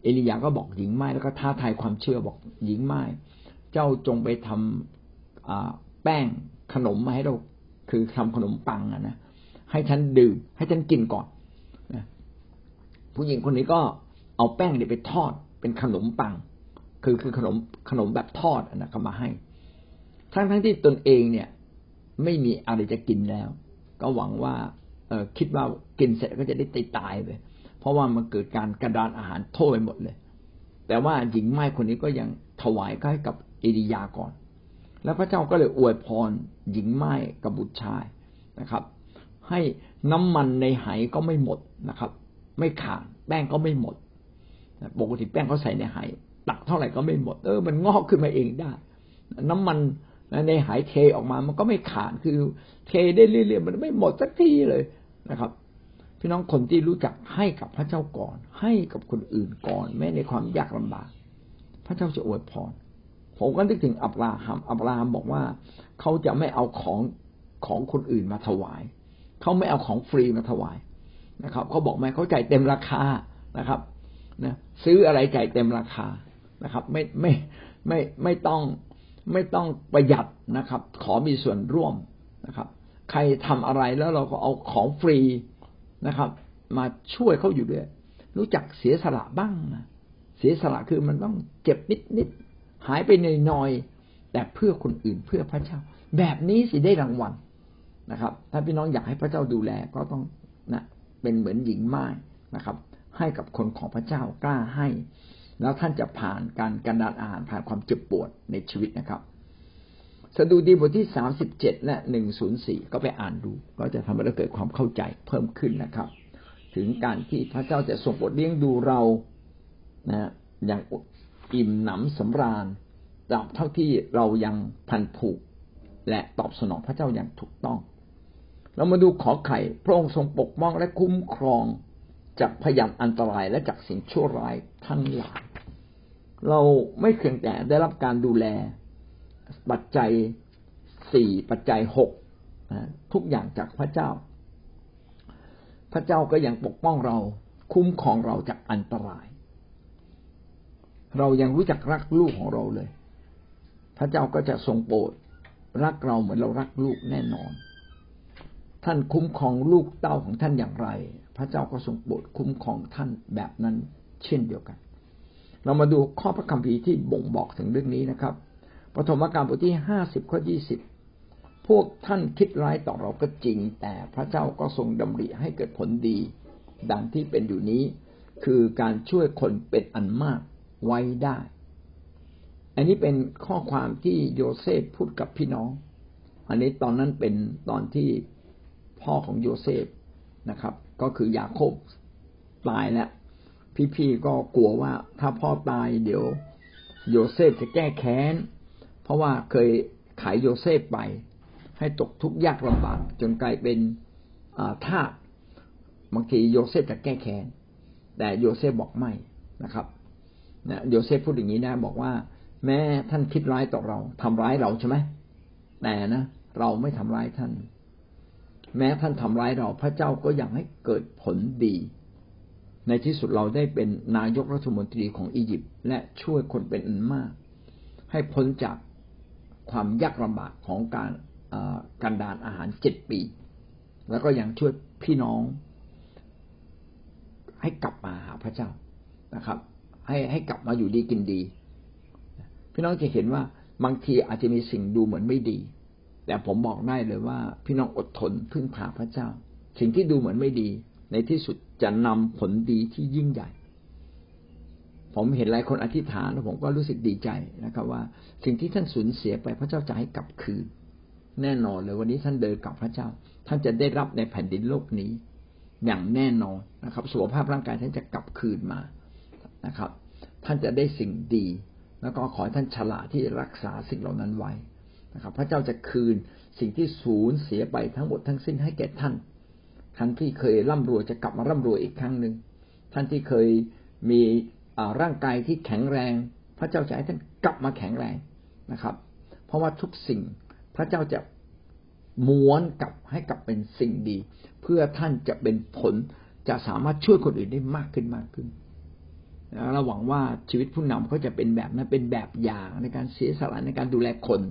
เอลียาก็บอกหญิงไม้แล้วก็ท้าทายความเชื่อบอกหญิงไม้เจ้าจงไปทำแป้งขนมมาให้เราคือทำขนมปังอะนะให้ฉันดื่ม ให้ฉันกินก่อนผู้หญิงคนนี้ก็เอาแป้งเนี่ยไปทอดเป็นขนมปัง คือคือขนมขนมแบบทอดนะเขามาให้ ทั้งทั้งที่ตนเองเนี่ย ไม่มีอะไรจะกินแล้ว ก็หวังว่า เออคิดว่ากินเสร็จก็จะได้ตายตายไปเพราะว่ามันเกิดการกระดานอาหารโทษไปหมดเลย แต่ว่าหญิงไม้คนนี้ก็ยังถวายให้กับเอลียาก่อน แล้วพระเจ้าก็เลยอวยพรหญิงไม้กับบุตรชายนะครับ ให้น้ำมันในไหก็ไม่หมดนะครับ ไม่ขาดแป้งก็ไม่หมดปกติแป้งเขาใส่ในไหตักเท่าไหร่ก็ไม่หมดเออมันงอกขึ้นมาเองได้ น้ำมัน ในหายเทออกมามันก็ไม่ขาดคือเทได้เรื่อยๆมันไม่หมดสักทีเลยนะครับ พี่น้องคนที่รู้จักให้กับพระเจ้าก่อน ให้กับคนอื่นก่อน แม้ในความยากลำบาก พระเจ้าจะอวยพรผมก็นึกถึงอับราฮัมอับราฮัมบอกว่าเขาจะไม่เอาของของคนอื่นมาถวาย เขาไม่เอาของฟรีมาถวายนะครับเขาบอกไม่เขาจ่ายเต็มราคานะครับนะซื้ออะไรจ่ายเต็มราคานะครับ ไม่ไม่ไม่ไม่ต้อง ไม่ต้องประหยัดนะครับ ขอมีส่วนร่วมนะครับ ใครทำอะไรแล้วเราก็เอาของฟรีนะครับ มาช่วยเขาอยู่ด้วย รู้จักเสียสละบ้างนะเสียสละคือมันต้องเจ็บนิดนิดหายไปหน่อยหน่อยแต่เพื่อคนอื่นเพื่อพระเจ้า แบบนี้สิได้รางวัลนะครับ ถ้าพี่น้องอยากให้พระเจ้าดูแลก็ต้องนะเป็นเหมือนหญิงไม้นะครับ ให้กับคนของพระเจ้ากล้าให้ แล้วท่านจะผ่านการกันดานอาหารผ่านความเจ็บปวดในชีวิตนะครับสดุดีบทที่สามสิบเจ็ดและหนึ่งศูนย์สี่ก็ไปอ่านดู ก็จะทำให้เราเกิดความเข้าใจเพิ่มขึ้นนะครับ ถึงการที่พระเจ้าจะทรงบทเลี้ยงดูเรานะอย่างอิ่มหนำสำราญตราบเท่าที่เรายังพันผูก และตอบสนองพระเจ้าอย่างถูกต้อง เรามาดูขอไข่พระองค์ทรงปกป้องและคุ้มครองจากพยานอันตรายและจากสิ่งชั่วร้ายทั้งหลาย เราไม่เพียงแต่ได้รับการดูแล ปัจจัยสี่ปัจจัยหกทุกอย่างจากพระเจ้า พระเจ้าก็ยังปกป้องเราคุ้มครองเราจากอันตราย เรายังรู้จักรักลูกของเราเลย พระเจ้าก็จะทรงโปรดรักเราเหมือนเรารักลูกแน่นอน ท่านคุ้มครองลูกเต้าของท่านอย่างไร พระเจ้าก็ทรงโปรดคุ้มครองท่านแบบนั้นเช่นเดียวกัน เรามาดูข้อพระคัมภีร์ที่บ่งบอกถึงเรื่องนี้นะครับ ปฐมกาลบทที่ห้าสิบข้อยี่สิบพวกท่านคิดร้ายต่อเราก็จริง แต่พระเจ้าก็ทรงดำริให้เกิดผลดี ดังที่เป็นอยู่นี้ คือการช่วยคนเป็นอันมากไว้ได้ อันนี้เป็นข้อความที่โยเซฟพูดกับพี่น้อง อันนี้ตอนนั้นเป็นตอนที่พ่อของโยเซฟนะครับ ก็คือยาโคบตายแล้ว พี่ๆก็กลัวว่าถ้าพ่อตายเดี๋ยว โยเซฟจะแก้แค้น เพราะว่าเคยขายโยเซฟไป ให้ตกทุกข์ยากลำบากจนกลายเป็นทาสบางทีโยเซฟจะแก้แค้น แต่โยเซฟบอกไม่นะครับนะโยเซฟพูดอย่างนี้นะบอกว่า แม้ท่านคิดร้ายต่อเราทำร้ายเราใช่ไหมแต่นะเราไม่ทำร้ายท่าน แม้ท่านทำร้ายเราพระเจ้าก็ยังให้เกิดผลดี ในที่สุดเราได้เป็นนายกรัฐมนตรีของอียิปต์และช่วยคนเป็นอันมาก ให้พ้นจากความยากลำบากของการการดานอาหารเจ็ดปี แล้วก็ยังช่วยพี่น้อง ให้กลับมาหาพระเจ้านะครับ ให้ให้กลับมาอยู่ดีกินดี พี่น้องจะเห็นว่าบางทีอาจจะมีสิ่งดูเหมือนไม่ดี แต่ผมบอกได้เลยว่า พี่น้องอดทนพึ่งพาพระเจ้า สิ่งที่ดูเหมือนไม่ดี ในที่สุดจะนำผลดีที่ยิ่งใหญ่ ผมเห็นหลายคนอธิษฐานแล้วผมก็รู้สึกดีใจนะครับ ว่าสิ่งที่ท่านสูญเสียไปพระเจ้าจะให้กลับคืน แน่นอนเลยวันนี้ท่านเดินกับพระเจ้า ท่านจะได้รับในแผ่นดินโลกนี้ อย่างแน่นอนนะครับ สุขภาพร่างกายท่านจะกลับคืนมานะครับ ท่านจะได้สิ่งดี แล้วก็ขอให้ท่านฉลาดที่รักษาสิ่งเหล่านั้นไว้นะครับ พระเจ้าจะคืนสิ่งที่สูญเสียไปทั้งหมดทั้งสิ้นให้แก่ท่าน ท่านที่เคยร่ำรวยจะกลับมาร่ำรวยอีกครั้งหนึ่งท่านที่เคยมีร่างกายที่แข็งแรง พระเจ้าจะให้ท่านกลับมาแข็งแรงนะครับ เพราะว่าทุกสิ่งพระเจ้าจะม้วนกลับให้กลับเป็นสิ่งดี เพื่อท่านจะเป็นผลจะสามารถช่วยคนอื่นได้มากขึ้นมากขึ้นเราหวังว่าชีวิตผู้นำเขาจะเป็นแบบนั้นเป็นแบบอย่างในการเสียสละในการดูแลคน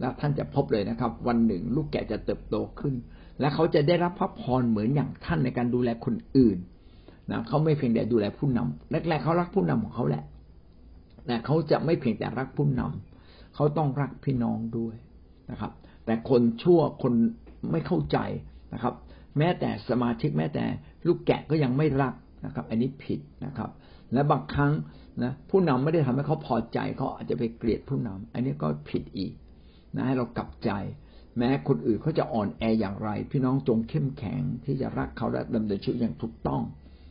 แล้วท่านจะพบเลยนะครับ วันหนึ่งลูกแกจะเติบโตขึ้น และเขาจะได้รับพระพรเหมือนอย่างท่านในการดูแลคนอื่นนะเขาไม่เพียงแต่ดูแลผู้นำแรกๆเขารักผู้นำของเขาแหละนะเขาจะไม่เพียงแต่รักผู้นำเขาต้องรักพี่น้องด้วยนะครับ แต่คนชั่วคนไม่เข้าใจนะครับ แม้แต่สมาชิกแม้แต่ลูกแกะก็ยังไม่รักนะครับ อันนี้ผิดนะครับ และบางครั้งนะผู้นำไม่ได้ทำให้เขาพอใจเขาอาจจะไปเกลียดผู้นำอันนี้ก็ผิดอีกนะให้เรากลับใจ แม้คนอื่นเขาจะอ่อนแออย่างไร พี่น้องจงเข้มแข็งที่จะรักเขาและดำเนินชีวิตอย่างถูกต้อง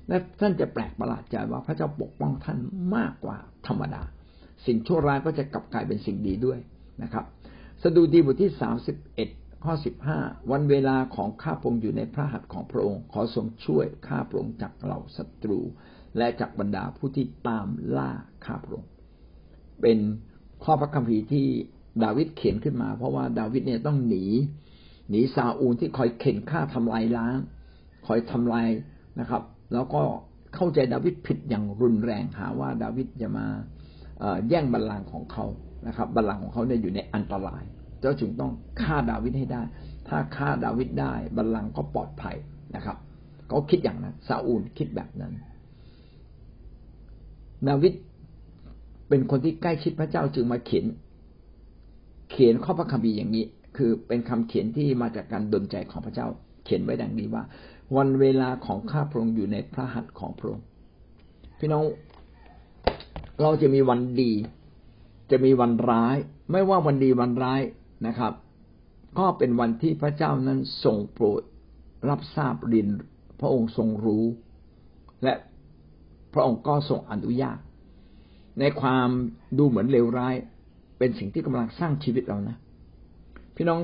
และท่านจะแปลกประหลาดใจว่าพระเจ้าปกป้องท่านมากกว่าธรรมดา สิ่งชั่วร้ายก็จะกลับกลายเป็นสิ่งดีด้วยนะครับ สดุดีบทที่สามสิบเอ็ดข้อสิบห้าวันเวลาของข้าพงอยู่ในพระหัตถ์ของพระองค์ขอทรงช่วยข้าพงจากเหล่าศัตรู และจากบรรดาผู้ที่ตามล่าข้าพงเป็นข้อพระคัมภีร์ที่ ดาวิดเขียนขึ้นมา เพราะว่าดาวิดเนี่ยต้องหนี หนีซาอูลที่คอยเข็นฆ่าทำลายล้างคอยทำลายนะครับ แล้วก็เข้าใจดาวิดผิดอย่างรุนแรงหาว่าดาวิดจะมาแย่งบัลลังก์ของเขานะครับบัลลังก์ของเขาเนี่ยอยู่ในอันตราย เจ้าจึงต้องฆ่าดาวิดให้ได้ ถ้าฆ่าดาวิดได้บัลลังก์ก็ปลอดภัยนะครับเขาคิดอย่างนั้นซาอูลคิดแบบนั้น ดาวิดเป็นคนที่ใกล้ชิดพระเจ้าจึงมาเขียน เขียนข้อพระคัมภีร์อย่างนี้ คือเป็นคำเขียนที่มาจากการดลใจของพระเจ้า เขียนไว้ดังนี้ว่า วันเวลาของข้าพระองค์อยู่ในพระหัตถ์ของพระองค์พี่น้องเราจะมีวันดี จะมีวันร้าย ไม่ว่าวันดีวันร้ายนะครับ ก็เป็นวันที่พระเจ้านั้นทรงโปรดรับทราบรินพระองค์ทรงรู้ และพระองค์ก็ทรงอนุญาตในความดูเหมือนเลวร้าย เป็นสิ่งที่กำลังสร้างชีวิตเรานะ พี่น้อง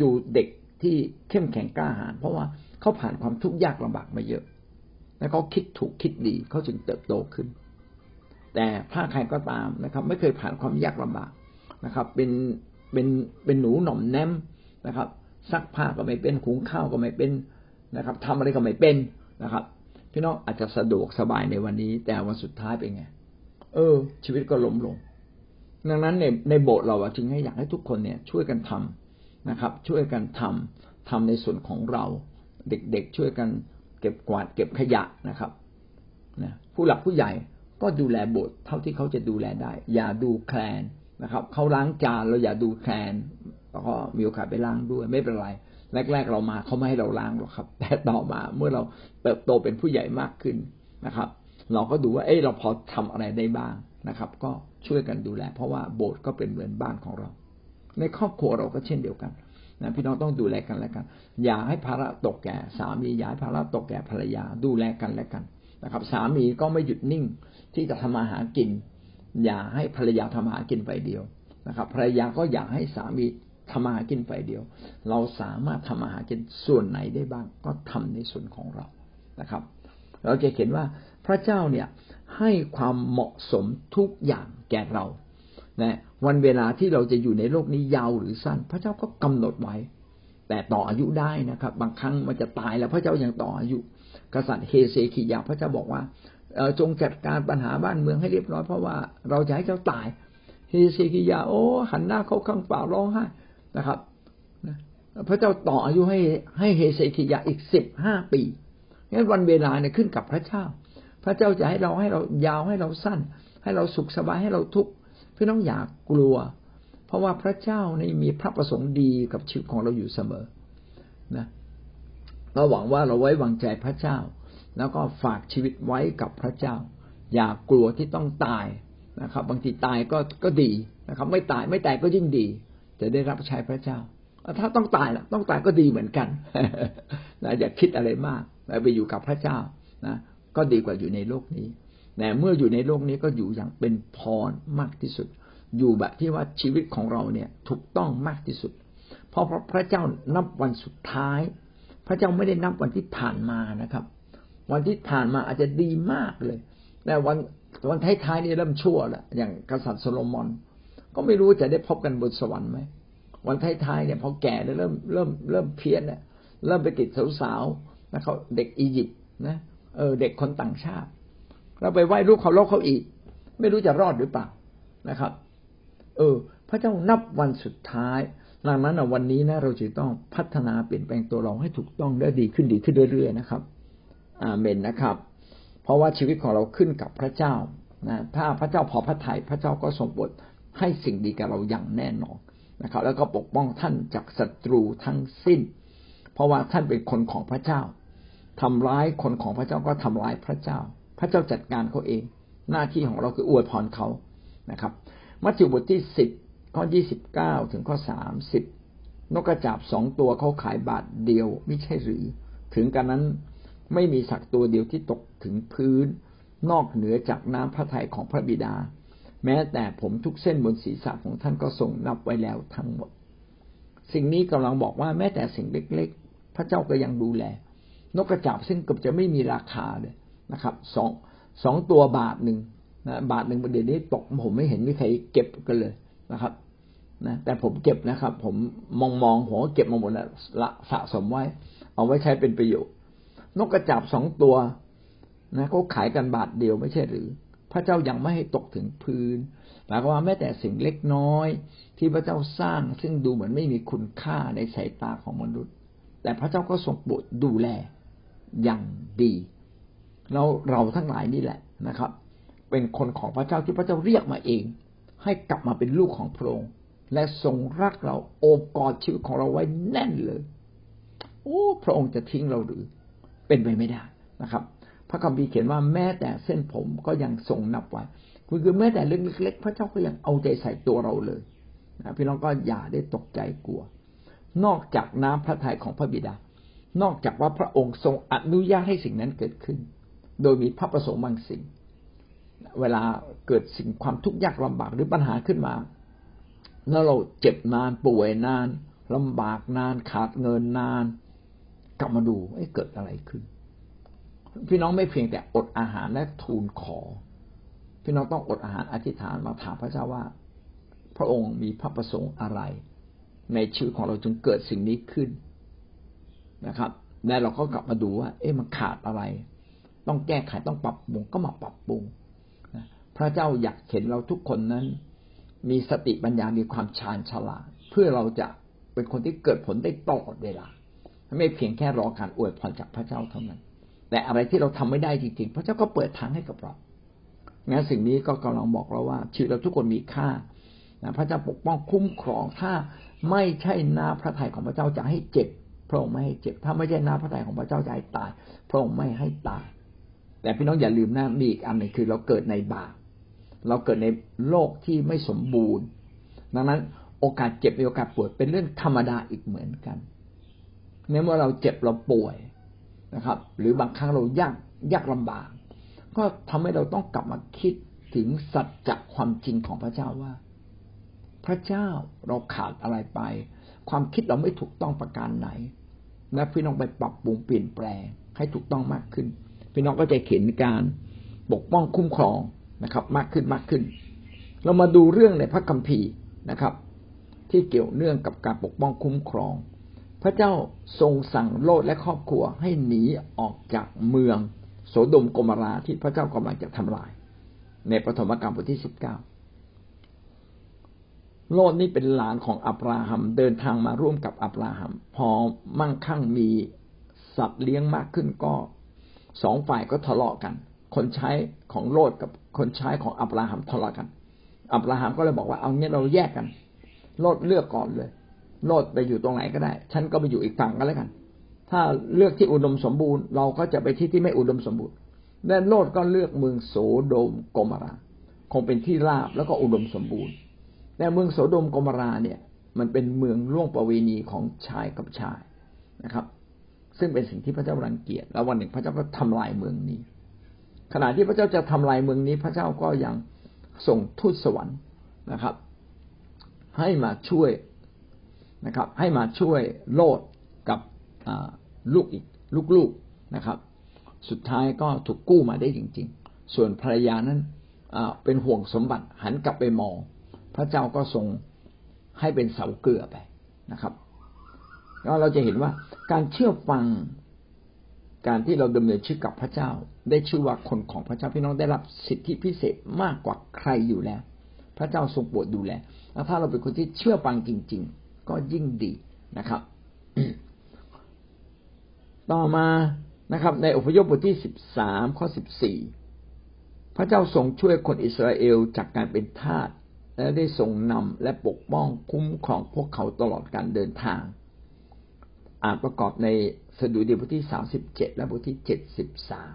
ดูเด็กที่เข้มแข็งกล้าหาญเพราะว่าเขาผ่านความทุกข์ยากลำบากมาเยอะ แล้วเขาคิดถูกคิดดีเขาจึงเติบโตขึ้น แต่ถ้าใครก็ตามนะครับ ไม่เคยผ่านความยากลำบากนะครับ เป็นเป็นเป็นหนูหน่อมแนมนะครับซักผ้าก็ไม่เป็นหุงข้าวก็ไม่เป็นนะครับทำอะไรก็ไม่เป็นนะครับ พี่น้องอาจจะสะดวกสบายในวันนี้ แต่วันสุดท้ายเป็นไง เออ ชีวิตก็ล้มลง ดังนั้นในในโบสถ์เราจึงให้อยากให้ทุกคนเนี่ยช่วยกันทำนะครับ ช่วยกันทำทำในส่วนของเราเด็กๆช่วยกันเก็บกวาดเก็บขยะนะครับนะผู้หลักผู้ใหญ่ก็ดูแลโบสถ์เท่าที่เขาจะดูแลได้ อย่าดูแคลนนะครับเขาล้างจานเราอย่าดูแคลนแล้วก็มีโอกาสไปล้างด้วยไม่เป็นไร แรก ๆ เรามาเขาไม่ให้เราล้างหรอกครับ แต่ต่อมาเมื่อเราเติบโตเป็นผู้ใหญ่มากขึ้นนะครับ เราก็ดูว่าเอ้เราพอทำอะไรได้บ้างนะครับ ก็ ช่วยกันดูแล เพราะว่าโบสถ์ก็เป็นเหมือนบ้านของเรา ในครอบครัวเราก็เช่นเดียวกันนะพี่น้องต้องดูแลกันและกัน อย่าให้ภาระตกแก่สามีอย่าให้ภาระตกแก่ภรรยาดูแลกันและกันนะครับ สามีก็ไม่หยุดนิ่งที่จะทำมาหากิน อย่าให้ภรรยาทำมาหากินไปเดียวนะครับ ภรรยาก็อยากให้สามีทำมาหากินไปเดียว เราสามารถทำมาหากินส่วนไหนได้บ้างก็ทำในส่วนของเรานะครับ เราจะเห็นว่าพระเจ้าเนี่ย ให้ความเหมาะสมทุกอย่างแก่เรานะวันเวลาที่เราจะอยู่ในโลกนี้ยาวหรือสั้น พระเจ้าก็กำหนดไว้ แต่ต่ออายุได้นะครับ บางครั้งมันจะตายแล้วพระเจ้ายังต่ออายุ กษัตริย์เฮเซคิยาพระเจ้าบอกว่าจงจัดการปัญหาบ้านเมืองให้เรียบร้อยเพราะว่าเราจะให้เจ้าตายเฮเซคิยา โอ้ หันหน้าเข้าข้างป่าร้องไห้นะครับพระเจ้าต่ออายุให้ให้เฮเซคิยาอีกสิบห้าปีงั้นวันเวลาเนี่ยขึ้นกับพระเจ้า พระเจ้าจะให้เราให้เรายาวให้เราสั้น ให้เราสุขสบายให้เราทุกข์พี่น้องอย่ากกลัว เพราะว่าพระเจ้าในมีพระประสงค์ดีกับชีวิตของเราอยู่เสมอนะเราหวังว่าเราไว้วางใจพระเจ้า แล้วก็ฝากชีวิตไว้กับพระเจ้า อย่ากกลัวที่ต้องตายนะครับ บางทีตายก็ก็ดีนะครับ ไม่ตายไม่ตายก็ยิ่งดี จะได้รับใช้พระเจ้าถ้าต้องตายล่ะ ต้องตายก็ดีเหมือนกันนะอย่าคิดอะไรมากไปอยู่กับพระเจ้านะ ก็ดีกว่าอยู่ในโลกนี้แต่เมื่ออยู่ในโลกนี้ก็อยู่อย่างเป็นพรมากที่สุด อยู่แบบที่ว่าชีวิตของเราเนี่ยถูกต้องมากที่สุด เพราะพระเจ้านับวันสุดท้าย พระเจ้าไม่ได้นับวันที่ผ่านมานะครับ วันที่ผ่านมาอาจจะดีมากเลย แต่วันวันท้ายๆนี่เริ่มชั่วล้วอย่างกษัตริย์โซโลมอน ก็ไม่รู้จะได้พบกันบนสวรรค์ไหมวันท้ายๆเนี่ยพอแก่แล้วเริ่มเริ่มเริ่มเพี้ยนเนี่ยเริ่มไปติดสาวๆนะเขาเด็กอียิปต์นะ เออเด็กคนต่างชาติ เราไปไหว้รูปเขาโลกเขาอีก ไม่รู้จะรอดหรือเปล่านะครับ เออ พระเจ้านับวันสุดท้ายดังนั้นวันนี้นะเราจะต้องพัฒนาเปลี่ยนแปลงตัวเราให้ถูกต้องและดีขึ้นดีขึ้นเรื่อยๆนะครับ อาเมนนะครับ เพราะว่าชีวิตของเราขึ้นกับพระเจ้านะถ้าพระเจ้าพอพระทยัยพระเจ้าก็ทรงโปรดให้สิ่งดีกับเราอย่างแน่นอนนะครับ แล้วก็ปกป้องท่านจากศัตรูทั้งสิ้น เพราะว่าท่านเป็นคนของพระเจ้า ทำร้ายคนของพระเจ้าก็ทำร้ายพระเจ้า พระเจ้าจัดการเขาเอง หน้าที่ของเราคืออวยพรเขานะครับ มัทธิวบทที่สิบข้อยี่สิบเก้าถึงข้อสามสิบนกกระจาบสองตัวเขาขายบาทเดียวไม่ใช่หรือ ถึงกันนั้นไม่มีสักตัวเดียวที่ตกถึงพื้น นอกเหนือจากน้ำพระทัยของพระบิดา แม้แต่ผมทุกเส้นบนศีรษะของท่านก็ทรงนับไว้แล้วทั้งหมด สิ่งนี้กำลังบอกว่าแม้แต่สิ่งเล็ก ๆ พระเจ้าก็ยังดูแล นกกระจาบซึ่งเกือบจะไม่มีราคาเลยนะครับสองสองตัวบาทหนึ่งนะบาทหนึ่งประเดี๋ยวนี้ตกผมไม่เห็นมีใครเก็บกันเลยนะครับนะแต่ผมเก็บนะครับ ผมมองมองหัวเก็บมาหมดแล้วละสะสมไว้ เอาไว้ใช้เป็นประโยชน์นกกระจาบสองตัวนะเขาขายกันบาทเดียวไม่ใช่หรือ พระเจ้ายังไม่ให้ตกถึงพื้นหมายความว่าแม้แต่สิ่งเล็กน้อย ที่พระเจ้าสร้างซึ่งดูเหมือนไม่มีคุณค่าในสายตาของมนุษย์ แต่พระเจ้าก็ทรงโปรดดูแล อย่างดีเราเราทั้งหลายนี่แหละนะครับ เป็นคนของพระเจ้าที่พระเจ้าเรียกมาเอง ให้กลับมาเป็นลูกของพระองค์และทรงรักเราโอบกอดชีวิตของเราไว้แน่นเลย โอ้พระองค์จะทิ้งเราหรือ เป็นไปไม่ได้นะครับ พระคัมภีร์เขียนว่าแม้แต่เส้นผมก็ยังทรงนับไว้คือคือแม้แต่เรื่องเล็กๆพระเจ้าก็ยังเอาใจใส่ตัวเราเลยนะพี่น้องก็อย่าได้ตกใจกลัว นอกจากน้ำพระทัยของพระบิดา นอกจากว่าพระองค์ทรงอนุญาตให้สิ่งนั้นเกิดขึ้น โดยมีพระประสงค์บางสิ่ง เวลาเกิดสิ่งความทุกข์ยากลำบากหรือปัญหาขึ้นมา แล้วเราเจ็บนานป่วยนานลำบากนานขาดเงินนาน กลับมาดูไอ้เกิดอะไรขึ้น พี่น้องไม่เพียงแต่อดอาหารและทูลขอ พี่น้องต้องอดอาหารอธิษฐานมาถามพระเจ้าว่า พระองค์มีพระประสงค์อะไร ในชีวิตของเราจึงเกิดสิ่งนี้ขึ้น นะครับแล้วเราก็กลับมาดูว่า เอ๊ะมันขาดอะไร ต้องแก้ไขต้องปรับปรุงก็มาปรับปรุงพระเจ้าอยากเห็นเราทุกคนนั้น มีสติปัญญามีความชาญฉลาดเพื่อเราจะเป็นคนที่เกิดผลได้ตลอดเวลาไม่เพียงแค่รอการอวยพรจากพระเจ้าเท่านั้น แต่อะไรที่เราทำไม่ได้จริงๆ พระเจ้าก็เปิดทางให้กับเรางั้นสิ่งนี้ก็กำลังบอกเราว่า ชีวิตเราทุกคนมีค่าพระเจ้าปกป้องคุ้มครองถ้าไม่ใช่นาพระทัยของพระเจ้าจะให้เจ็บ ระองค์ไม่ให้เจ็บ ถ้าไม่ใช่น้าพระทัยของพระเจ้าจะให้ตาย พระองค์ไม่ให้ตาย แต่พี่น้องอย่าลืมนะมีอีกอันหนึ่งคือเราเกิดในบาปเราเกิดในโลกที่ไม่สมบูรณ์ ดังนั้นโอกาสเจ็บโอกาสป่วยเป็นเรื่องธรรมดาอีกเหมือนกันในเมื่อเราเจ็บเราป่วยนะครับ หรือบางครั้งเรายากยากลำบาก ก็ทำให้เราต้องกลับมาคิดถึงสัจจะความจริงของพระเจ้าว่า พระเจ้าเราขาดอะไรไป ความคิดเราไม่ถูกต้องประการไหน และพี่น้องไปปรับปรุงเปลี่ยนแปลงให้ถูกต้องมากขึ้น พี่น้องก็จะเห็นการปกป้องคุ้มครองนะครับ มากขึ้นมากขึ้น เรามาดูเรื่องในพระคัมภีร์นะครับ ที่เกี่ยวเนื่องกับการปกป้องคุ้มครอง พระเจ้าทรงสั่งโลดและครอบครัวให้หนีออกจากเมือง โสดมกมราที่พระเจ้ากำลังจะทำลาย ในปฐมกาลบทที่สิบเก้า โลดนี่เป็นหลานของอับราฮัมเดินทางมาร่วมกับอับราฮัมพอมั่งคั่งมีสัตว์เลี้ยงมากขึ้นก็สองฝ่ายก็ทะเลาะกัน คนใช้ของโลดกับคนใช้ของอับราฮัมทะเลาะกัน อับราฮัมก็เลยบอกว่าเอางี้เราแยกกัน โลดเลือกก่อนเลย โลดไปอยู่ตรงไหนก็ได้ ฉันก็ไปอยู่อีกฝั่งกันแล้วกัน ถ้าเลือกที่อุดมสมบูรณ์เราก็จะไปที่ที่ไม่อุดมสมบูรณ์และโลดก็เลือกเมืองโสโดมกมารา คงเป็นที่ราบแล้วก็อุดมสมบูรณ์ แต่เมืองโสโดมกมราเนี่ย มันเป็นเมืองล่วงประเวณีของชายกับชายนะครับ ซึ่งเป็นสิ่งที่พระเจ้ารังเกียจแล้ววันหนึ่งพระเจ้าก็ทำลายเมืองนี้ ขณะที่พระเจ้าจะทำลายเมืองนี้ พระเจ้าก็ยังส่งทูตสวรรค์นะครับ ให้มาช่วยนะครับ ให้มาช่วยโลดกับลูกอีกลูกๆนะครับ สุดท้ายก็ถูกกู้มาได้จริง ๆ ส่วนภรรยานั้นเป็นห่วงสมบัติหันกลับไปมอง พระเจ้าก็ทรงให้เป็นเสาเกลือไปนะครับแล้วเราจะเห็นว่าการเชื่อฟังการที่เราดำเนินชีวิตกับพระเจ้า ได้ชื่อว่าคนของพระเจ้าพี่น้องได้รับสิทธิพิเศษมากกว่าใครอยู่แล้ว พระเจ้าทรงโปรดดูแลแล้วถ้าเราเป็นคนที่เชื่อฟังจริง ๆ ก็ยิ่งดีนะครับ ต่อมานะครับ ในอพยพบทที่สิบสามข้อสิบสี่พระเจ้าทรงช่วยคนอิสราเอลจากการเป็นทาส และได้ทรงนำและปกป้องคุ้มครองพวกเขาตลอดการเดินทาง อ่านประกอบในสดุดีบทที่สามสิบเจ็ดและบทที่เจ็ดสิบสาม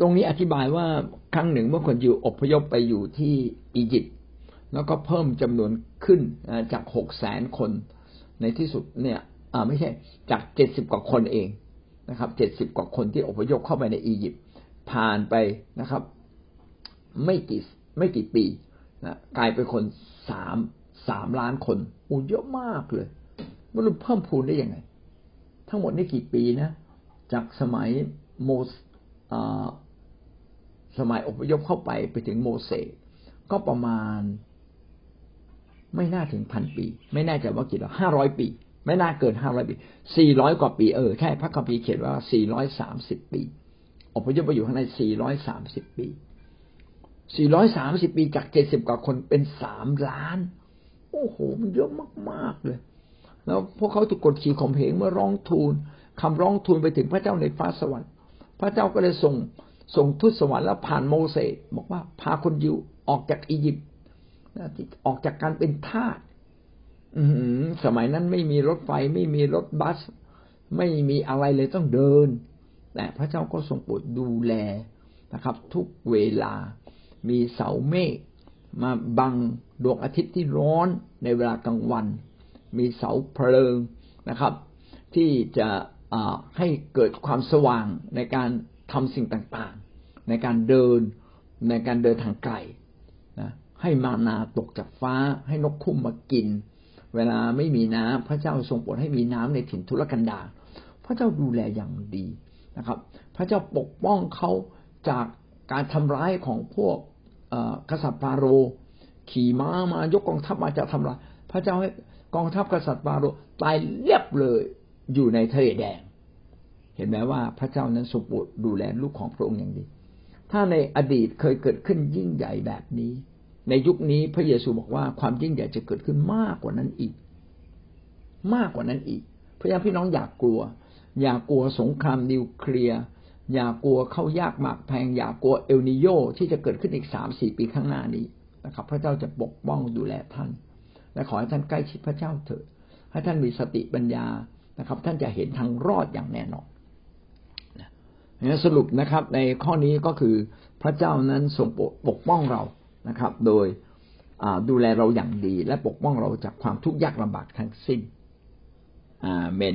ตรงนี้อธิบายว่าครั้งหนึ่งเมื่อคนยิวอพยพไปอยู่ที่อียิปต์แล้วก็เพิ่มจำนวนขึ้นจากหกแสนคน ในที่สุดเนี่ยไม่ใช่จากเจ็ดสิบกว่าคนเองนะครับเจ็ดสิบกว่าคนที่อพยพเข้าไปในอียิปต์ผ่านไปนะครับ ไม่กี่ไม่กี่ปี นะกลายเป็นคนสามสามล้านคนอูเยอะมากเลยไมันเพิ่มพูนได้ยังไง ทั้งหมดนี่กี่ปีนะ จากสมัยโมสสมัยอพยพเข้าไปไปถึงโมเสสก็ประมาณ ไม่น่าถึงพันปี ไม่แน่ใจว่ากี่ร้อห้าร้อยปี ไม่น่าเกินห้าร้อยปีสี่ร้อยกว่าปีเออใช่พระคัมภีร์เขียนว่าสี่ร้อยสามสิบปีอพยพไปอยู่ข้างในสี่ร้อยสามสิบปี สี่ร้อยสามสิบปีจากเจ็ดสิบกว่าคนเป็นสามล้าน โอ้โห มันเยอะมาก ๆ เลย แล้วพวกเขาถูกกดขี่ข่มเหงเมื่อร้องทูลคำร้องทูลไปถึงพระเจ้าในฟ้าสวรรค์ พระเจ้าก็เลยส่งส่งทูตสวรรค์แล้วผ่านโมเสสบอกว่าพาคนยิวออกจากอียิปต์ออกจากการเป็นทาสสมัยนั้นไม่มีรถไฟไม่มีรถบัส ไม่มีอะไรเลยต้องเดิน แต่พระเจ้าก็ทรงโปรดดูแลนะครับ ทุกเวลา มีเสาเมฆมาบังดวงอาทิตย์ที่ร้อนในเวลากลางวัน มีเสาเพลิงนะครับ ที่จะให้เกิดความสว่างในการทำสิ่งต่างๆ ในการเดินในการเดินทางไกลนะให้มานาตกจากฟ้า ให้นกคุ้มมากิน เวลาไม่มีน้ำพระเจ้าทรงโปรดให้มีน้ำในถิ่นทุรกันดารพระเจ้าดูแลอย่างดีนะครับ พระเจ้าปกป้องเขาจากการทำร้ายของพวก กษัตริย์ฟาโรขี่ม้ามายกกองทัพมาจะทำลายพระเจ้าให้กองทัพกษัตริย์ฟาโรตายเรียบเลยอยู่ในทะเลแดง เห็นไหมว่าพระเจ้านั้นสมบูรณ์ดูแลลูกของพระองค์อย่างดีถ้าในอดีตเคยเกิดขึ้นยิ่งใหญ่แบบนี้ ในยุคนี้พระเยซูบอกว่าความยิ่งใหญ่จะเกิดขึ้นมากกว่านั้นอีก มากกว่านั้นอีกพระยาพี่น้องอยากกลัว อยากกลัวสงครามนิวเคลียร์ อย่ากลัวเข้ายากหมากแพง อย่ากลัวเอลนิโยที่จะเกิดขึ้นอีกสามสี่ปีข้างหน้านี้นะครับ พระเจ้าจะปกป้องดูแลท่าน และขอให้ท่านใกล้ชิดพระเจ้าเถิดให้ท่านมีสติปัญญานะครับ ท่านจะเห็นทางรอดอย่างแน่นอนนะสรุปนะครับในข้อนี้ก็คือพระเจ้านั้นทรงปกป้องเรานะครับ โดยดูแลเราอย่างดี และปกป้องเราจากความทุกข์ยากลำบากทั้งสิ้นอาเมน